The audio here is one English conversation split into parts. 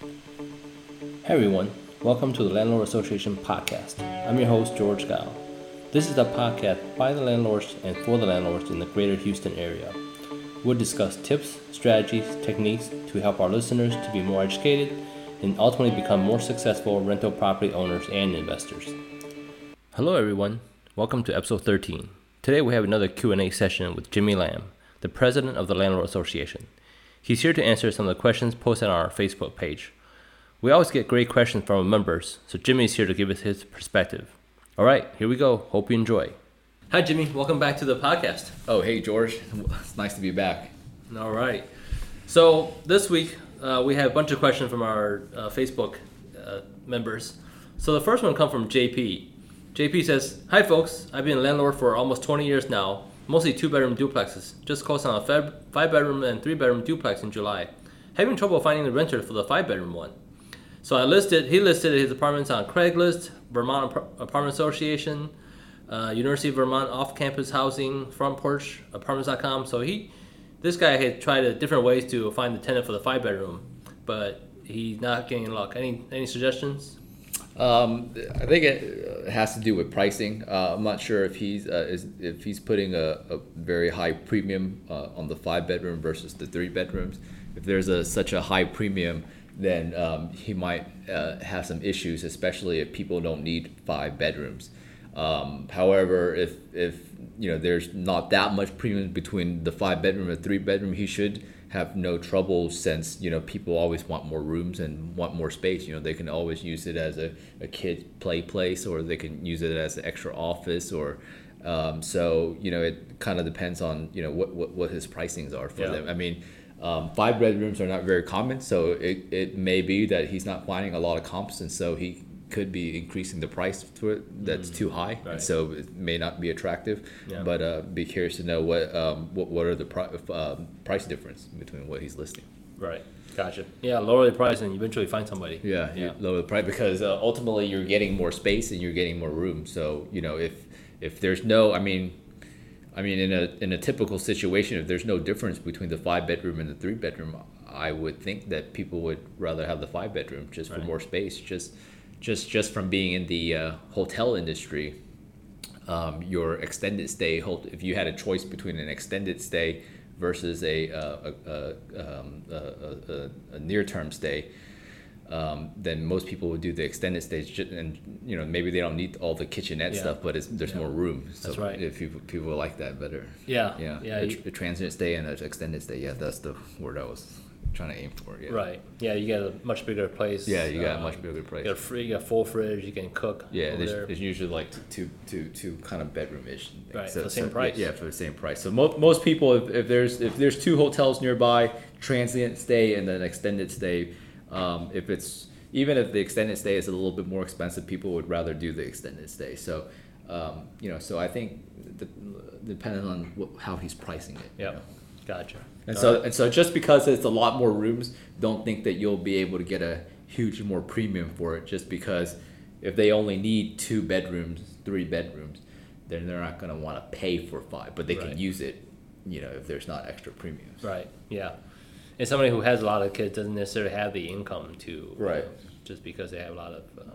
Hey everyone, welcome to the Landlord Association podcast. I'm your host, George Gao. This is a podcast by the landlords and for the landlords in the greater Houston area. We'll discuss tips, strategies, techniques to help our listeners to be more educated and ultimately become more successful rental property owners and investors. Hello everyone, welcome to episode 13. Today we have another Q&A session with Jimmy Lamb, the president of the Landlord Association. He's here to answer some of the questions posted on our Facebook page. We always get great questions from our members, so Jimmy is here to give us his perspective. All right, here we go. Hope you enjoy. Hi, Jimmy. Welcome back to the podcast. Oh, hey, George. It's nice to be back. All right. So this week uh, we have a bunch of questions from our uh, Facebook uh, members. So the first one comes from JP. JP says, "Hi, folks. I've been a landlord for almost 20 years now. Mostly two-bedroom duplexes. Just closed on a five-bedroom and three-bedroom duplex in July. Having trouble finding a renter for the five-bedroom one. So I listed, he listed his apartments on Craigslist, Vermont Apartment Association, uh, University of Vermont off-campus housing, front porch apartments.com. So he, this guy had tried different ways to find the tenant for the five bedroom, but he's not getting luck. Any any suggestions? Um, I think it has to do with pricing. Uh, I'm not sure if he's uh, is, if he's putting a, a very high premium uh, on the five bedroom versus the three bedrooms. If there's a such a high premium, then um, he might uh, have some issues, especially if people don't need five bedrooms. Um, however, if if you know there's not that much premium between the five bedroom and three bedroom, he should have no trouble since you know people always want more rooms and want more space. You know they can always use it as a, a kid play place or they can use it as an extra office or um, so you know it kind of depends on you know what, what, what his pricings are for yeah. them. I mean um, five bedrooms are not very common, so it, it may be that he's not finding a lot of comps, and so he could be increasing the price to it that's mm, too high, right. and so it may not be attractive. Yeah. But uh, be curious to know what um, what, what are the pri- uh, price difference between what he's listing. Right. Gotcha. Yeah, lower the price and eventually find somebody. Yeah, yeah. lower the price because uh, ultimately you're getting more space and you're getting more room. So you know if if there's no, I mean I mean, in a in a typical situation, if there's no difference between the five bedroom and the three bedroom, I would think that people would rather have the five bedroom just right. for more space. Just just just from being in the uh, hotel industry, um, your extended stay. If you had a choice between an extended stay versus a uh, a, a, um, a, a near term stay, um, then most people would do the extended stage, and you know maybe they don't need all the kitchenette yeah. stuff, but there's yeah. more room. So that's right. If people people like that better. Yeah. Yeah. Yeah. A, you, a transient stay and an extended stay. Yeah, that's the word I was trying to aim for. Yeah. Right. Yeah, you get a much bigger place. Yeah, you got a uh, much bigger place. You got a free, you got full fridge. You can cook. Yeah, there's, there's, usually like two, two, two kind of bedroom ish. Right. So, for the same so, price. Yeah, for the same price. So most most people, if, if there's if there's two hotels nearby, transient stay and then extended stay, um, if it's even if the extended stay is a little bit more expensive, people would rather do the extended stay. So, um, you know, so I think the, depending on what, how he's pricing it. Yeah, you know. gotcha. And All so right. and so just because it's a lot more rooms, don't think that you'll be able to get a huge more premium for it. Just because if they only need two bedrooms, three bedrooms, then they're not going to want to pay for five, but they right. can use it. You know, if there's not extra premiums. Right. Yeah and somebody who has a lot of kids doesn't necessarily have the income to right just because they have a lot of um,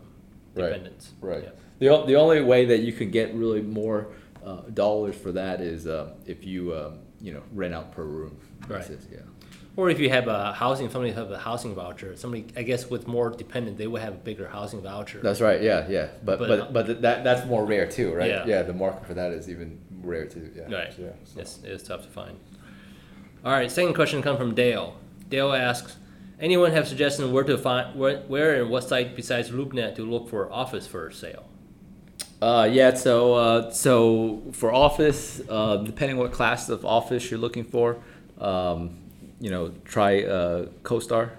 dependents. Right. right. Yeah. The the only way that you can get really more uh, dollars for that is uh, if you um, you know rent out per room. Right. yeah. Or if you have a housing, somebody have a housing voucher. Somebody, I guess, with more dependent, they would have a bigger housing voucher. That's right. Yeah, yeah. But but but, but that that's more rare too, right? Yeah. yeah. The market for that is even rare too. Yeah. Right. Yeah. So. It's, it's tough to find. All right, second question comes from Dale. Dale asks, anyone have suggestions where to find where, where and what site besides LoopNet to look for office for sale? Uh, yeah, so uh, so for office, uh, depending what class of office you're looking for, um, you know, try uh, CoStar,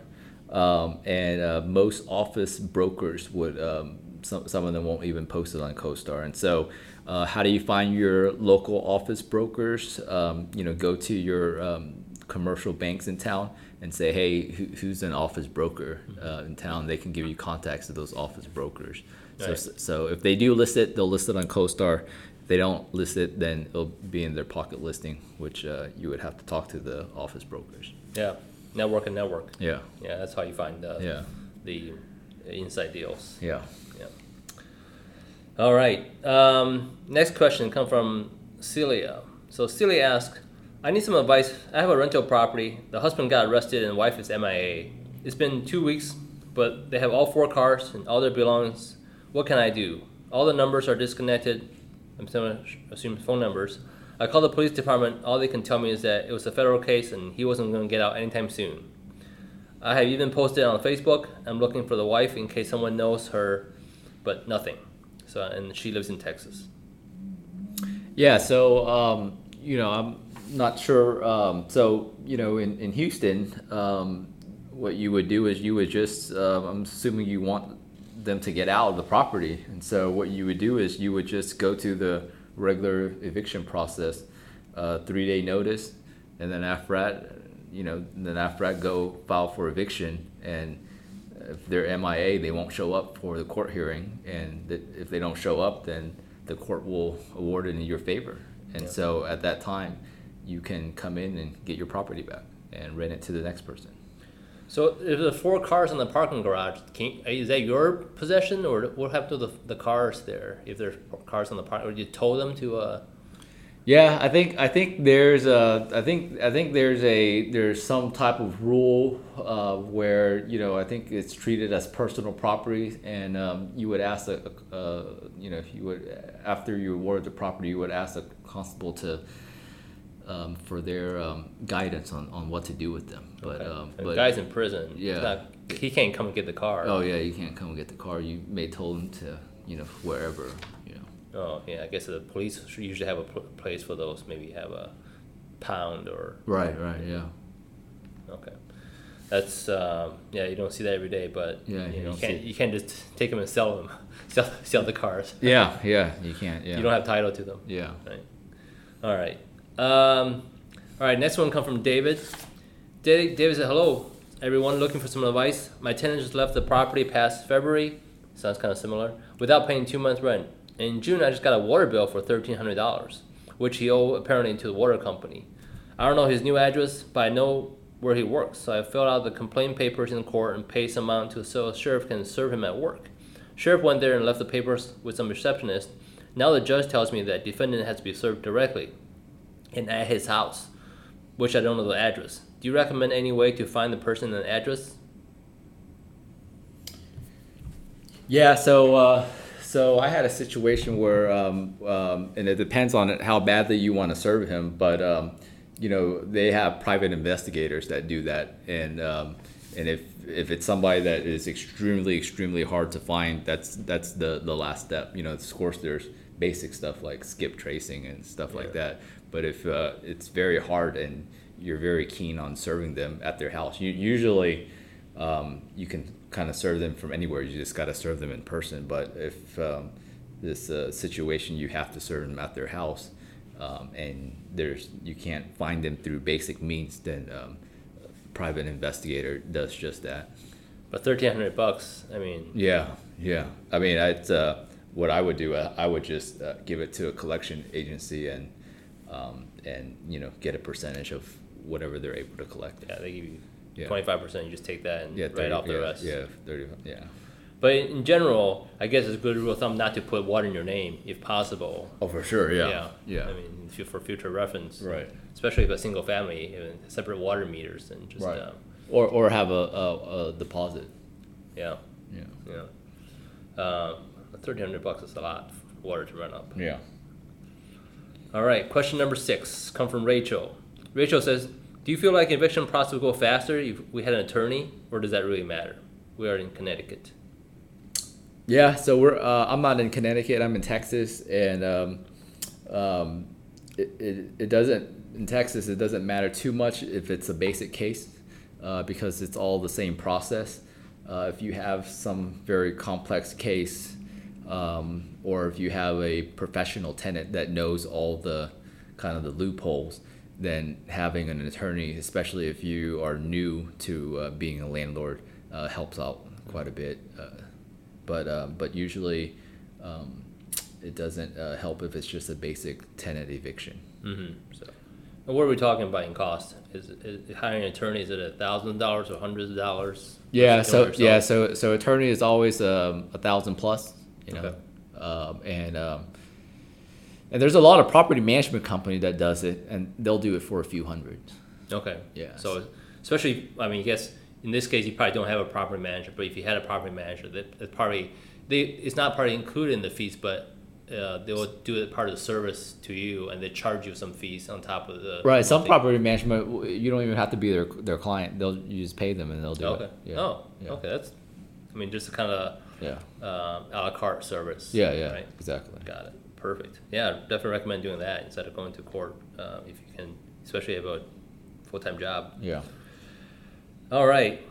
um, and uh, most office brokers would. Um, some, some of them won't even post it on CoStar, and so uh, how do you find your local office brokers? Um, you know, go to your um, commercial banks in town and say, hey, who, who's an office broker uh, in town? They can give you contacts of those office brokers. Right. So, so if they do list it, they'll list it on CoStar. If they don't list it, then it'll be in their pocket listing, which uh, you would have to talk to the office brokers. Yeah. network and network. Yeah. Yeah, that's how you find the Yeah. the inside deals. Yeah. Yeah. All right. Um, next question come from Celia. So Celia asks, I need some advice. I have a rental property. The husband got arrested and wife is MIA. It's been two weeks, but they have all four cars and all their belongings. What can I do? All the numbers are disconnected. I'm going to assume phone numbers. I called the police department. All they can tell me is that it was a federal case and he wasn't going to get out anytime soon. I have even posted on Facebook. I'm looking for the wife in case someone knows her, but nothing. So, and she lives in Texas. Yeah, so um, you know, I'm not sure. Um, so you know, in in Houston, um, what you would do is you would just. Um, I'm assuming you want them to get out of the property, and so what you would do is you would just go to the regular eviction process, uh, three day notice, and then after that, you know, then after that, go file for eviction and if they're MIA, they won't show up for the court hearing, and that if they don't show up, then the court will award it in your favor. And Yeah. so at that time, you can come in and get your property back and rent it to the next person. So, if the four cars in the parking garage, can, is that your possession, or what happened to the, the cars there? If there's cars in the park, or you tow them to uh, Yeah, I think I think there's a I think I think there's a there's some type of rule uh, where you know I think it's treated as personal property, and um, you would ask a, a, a you know if you would after you award the property, you would ask the constable to um, for their um, guidance on, on what to do with them. But Okay. um, the guy's in prison. Yeah. not- he can't come and get the car. oh yeah, you can't come and get the car. You may told him to you know wherever you know. Oh, yeah. I guess the police usually have a place for those. Maybe have a pound or Right, right, yeah. okay. That's um, yeah. You don't see that every day, but Yeah, you you, can't you can't just take them and sell them, sell sell the cars. Yeah, yeah, you can't. Yeah. You don't have title to them. yeah. Right. All right. Um, all right. Next one come from David. David, David said, "Hello, everyone. Looking for some advice. My tenant just left the property past February. Sounds kind of similar. Without paying two months rent. In June, I just got a water bill for thirteen hundred dollars, which he owed apparently to the water company. I don't know his new address, but I know where he works. So I filled out the complaint papers in court and paid some amount to so a sheriff can serve him at work. Sheriff went there and left the papers with some receptionist. Now the judge tells me that defendant has to be served directly and at his house, which I don't know the address. Do you recommend any way to find the person and address? Yeah, so uh, so I had a situation where, um, um, and it depends on how badly you want to serve him, but um, you know they have private investigators that do that, and um, and if if it's somebody that is extremely extremely hard to find, that's that's the the last step. You know, of course, there's basic stuff like skip tracing and stuff like that, but if uh, it's very hard and you're very keen on serving them at their house, you usually um, you can kind of serve them from anywhere. You just got to serve them in person. But if um, this uh, situation, you have to serve them at their house, um, and there's you can't find them through basic means, then um, a private investigator does just that. But thirteen hundred bucks. I mean, Yeah, yeah. I mean, it's uh, what I would do. Uh, I would just uh, give it to a collection agency and um, and you know get a percentage of whatever they're able to collect. yeah, they give you twenty five percent. You just take that and Yeah, write off the yeah, rest. Yeah, thirty. Yeah. But in general, I guess it's a good rule of thumb not to put water in your name if possible. Oh, for sure. Yeah. Yeah. Yeah. I mean, if you- for future reference. Right. Especially if a single family, separate water meters and just Right. um, Or or have a, a, a deposit. yeah, Yeah. yeah. Uh, thirteen hundred bucks is a lot for water to run up. Yeah. All right, question number six come from Rachel. Rachel says, "Do you feel like eviction process will go faster if we had an attorney, or does that really matter? We are in Connecticut." Yeah. So we're. Uh, I'm not in Connecticut. I'm in Texas, and um, um, it, it, it doesn't in Texas. It doesn't matter too much if it's a basic case, uh, because it's all the same process. Uh, if you have some very complex case, um, or if you have a professional tenant that knows all the kind of the loopholes, then having an attorney, especially if you are new to uh, being a landlord, uh, helps out quite a bit. Uh, but um, but usually, um, it doesn't uh, help if it's just a basic tenant eviction. Mm-hmm. So, And what are we talking about in cost? Is, is hiring an attorney? Is it a thousand dollars or hundreds of dollars? Yeah. So yeah. So so attorney is always um, a thousand plus. You know, Okay. um, and um, and there's a lot of property management company that does it, and they'll do it for a few hundred. Okay. Yeah. So, especially, I mean, I guess in this case, you probably don't have a property manager, but if you had a property manager, that that probably they it's not probably included in the fees, but uh, they will do it part of the service to you, and they charge you some fees on top of the Right. Some monthly- property management, you don't even have to be their their client. They'll you just pay them and they'll do Okay. it. Yeah. Oh. Yeah. Okay. That's. I mean, just kind of Yeah. um, a la carte service. Yeah. Yeah. Right. Exactly. Got it. Perfect. Yeah, definitely recommend doing that instead of going to court uh, if you can, especially if you have a full time job. Yeah. All right.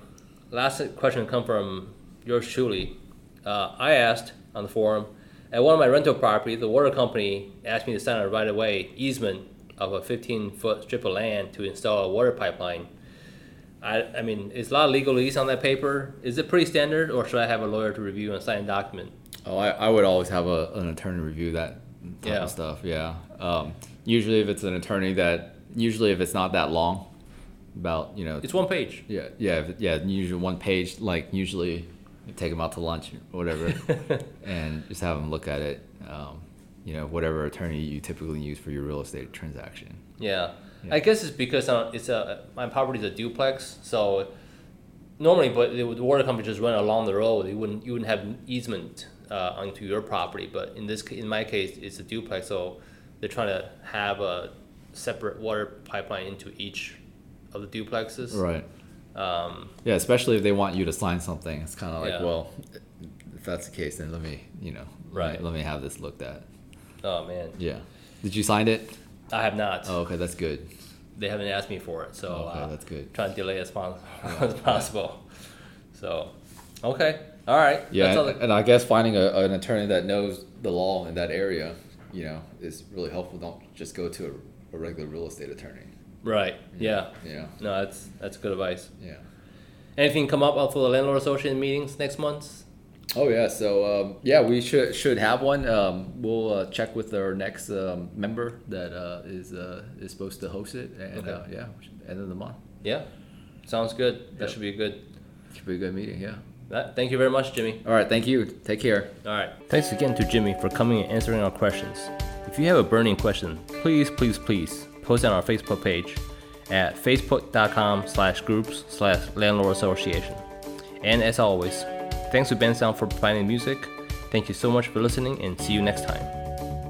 Last question come from yours truly. Uh, I asked on the forum at one of my rental property, the water company asked me to sign a right of way easement of a 15 foot strip of land to install a water pipeline. I, I mean, is a lot of legalese on that paper. Is it pretty standard, or should I have a lawyer to review and sign a document? Oh, I, I would always have a, an attorney review that type Yeah. of stuff. Yeah. Um, usually, if it's an attorney that, usually if it's not that long, about you know, It's one page. yeah, yeah, if, yeah, usually one page. Like usually, take them out to lunch or whatever, and just have them look at it. Um, you know, whatever attorney you typically use for your real estate transaction. Yeah. Yeah. I guess it's because uh, it's a my property is a duplex, so normally, but the water company just run along the road. You wouldn't you wouldn't have easement uh, onto your property. But in this in my case, it's a duplex, so they're trying to have a separate water pipeline into each of the duplexes. Right. Um, Yeah, especially if they want you to sign something. It's kind of like, Yeah. well, if that's the case, then let me, you know, let me- Right. Let me have this looked at. oh man, Yeah. Did you sign it? I have not. Oh, okay, that's good. They haven't asked me for it, so Okay, uh, that's good. trying to delay as, pos- as possible. So, okay, all right. Yeah, all and, the- and I guess finding a, an attorney that knows the law in that area, you know, is really helpful. Don't just go to a, a regular real estate attorney. right. Yeah. Yeah. No, that's that's good advice. Yeah. Anything come up for the landlord association meetings next month? Oh yeah, so um, yeah, we should should have one. Um, we'll uh, check with our next um, member that uh, is uh, is supposed to host it, and Okay. uh, yeah, end of the month. Yeah, sounds good. That Yep. should be a good. Should be a good meeting. Yeah. That, thank you very much, Jimmy. All right, thank you. Take care. All right. Thanks again to Jimmy for coming and answering our questions. If you have a burning question, please, please, please post it on our Facebook page at facebook.com slash groups slash landlord association. And as always, thanks to Bensound for providing music. Thank you so much for listening and see you next time.